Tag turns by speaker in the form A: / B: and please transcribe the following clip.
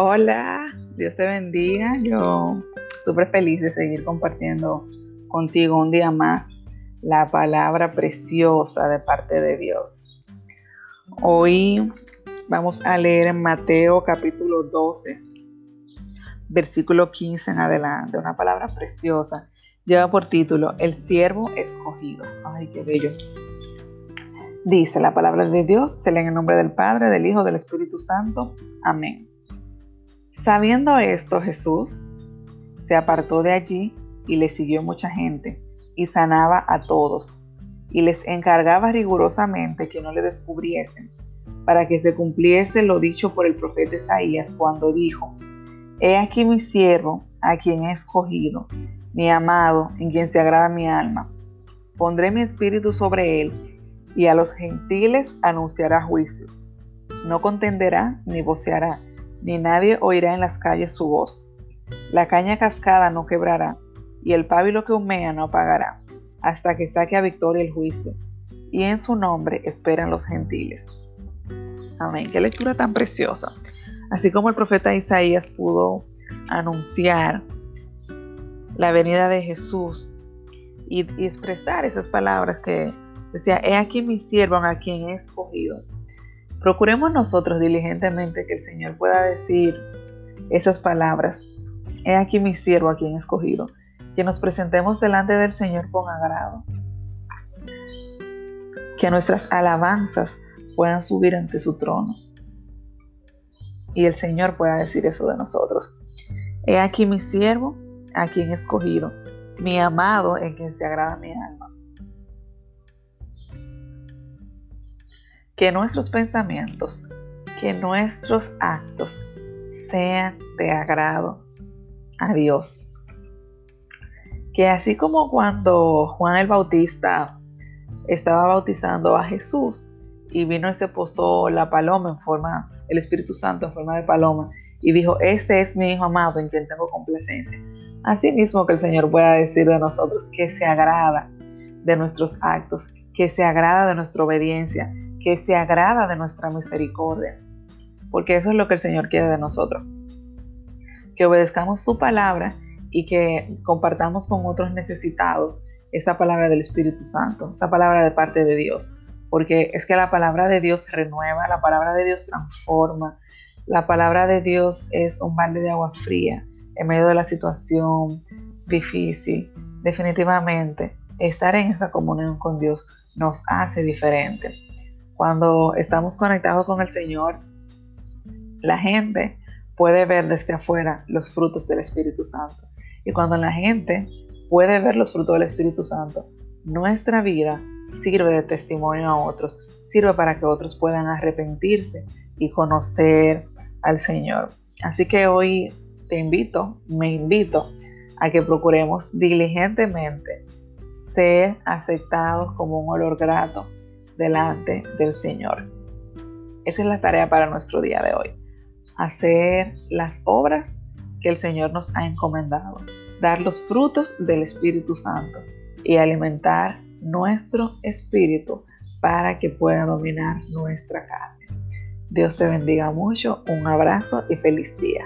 A: Hola, Dios te bendiga. Yo súper feliz de seguir compartiendo contigo un día más la palabra preciosa de parte de Dios. Hoy vamos a leer en Mateo capítulo 12, versículo 15 en adelante, una palabra preciosa. Lleva por título El siervo escogido. Ay, qué bello. Dice la palabra de Dios, se lee en el nombre del Padre, del Hijo, del Espíritu Santo. Amén. Sabiendo esto, Jesús se apartó de allí y le siguió mucha gente, y sanaba a todos, y les encargaba rigurosamente que no le descubriesen, para que se cumpliese lo dicho por el profeta Isaías cuando dijo, He aquí mi siervo, a quien he escogido, mi amado, en quien se agrada mi alma. Pondré mi espíritu sobre él, y a los gentiles anunciará juicio. No contenderá ni voceará ni nadie oirá en las calles su voz. La caña cascada no quebrará, y el pábilo que humea no apagará, hasta que saque a victoria el juicio, y en su nombre esperan los gentiles. Amén, qué lectura tan preciosa. Así como el profeta Isaías pudo anunciar la venida de Jesús y, expresar esas palabras que decía, he aquí mi siervo a quien he escogido Procuremos nosotros diligentemente que el Señor pueda decir esas palabras. He aquí mi siervo a quien he escogido. Que nos presentemos delante del Señor con agrado. Que nuestras alabanzas puedan subir ante su trono. Y el Señor pueda decir eso de nosotros. He aquí mi siervo a quien he escogido. Mi amado en quien se agrada mi alma. Que nuestros pensamientos, que nuestros actos sean de agrado a Dios. Que así como cuando Juan el Bautista estaba bautizando a Jesús y vino y se posó la paloma en forma, el Espíritu Santo en forma de paloma, y dijo, este es mi Hijo amado en quien tengo complacencia. Así mismo que el Señor pueda decir de nosotros que se agrada de nuestros actos, que se agrada de nuestra obediencia, que se agrada de nuestra misericordia, porque eso es lo que el Señor quiere de nosotros. Que obedezcamos su palabra y que compartamos con otros necesitados esa palabra del Espíritu Santo, esa palabra de parte de Dios, porque es que la palabra de Dios renueva, la palabra de Dios transforma, la palabra de Dios es un balde de agua fría en medio de la situación difícil. Definitivamente, estar en esa comunión con Dios nos hace diferente. Cuando estamos conectados con el Señor, la gente puede ver desde afuera los frutos del Espíritu Santo. Y cuando la gente puede ver los frutos del Espíritu Santo, nuestra vida sirve de testimonio a otros, sirve para que otros puedan arrepentirse y conocer al Señor. Así que hoy te invito, me invito a que procuremos diligentemente ser aceptados como un olor grato delante del Señor. Esa es la tarea para nuestro día de hoy. Hacer las obras que el Señor nos ha encomendado. Dar los frutos del Espíritu Santo y alimentar nuestro espíritu para que pueda dominar nuestra carne. Dios te bendiga mucho, un abrazo y feliz día.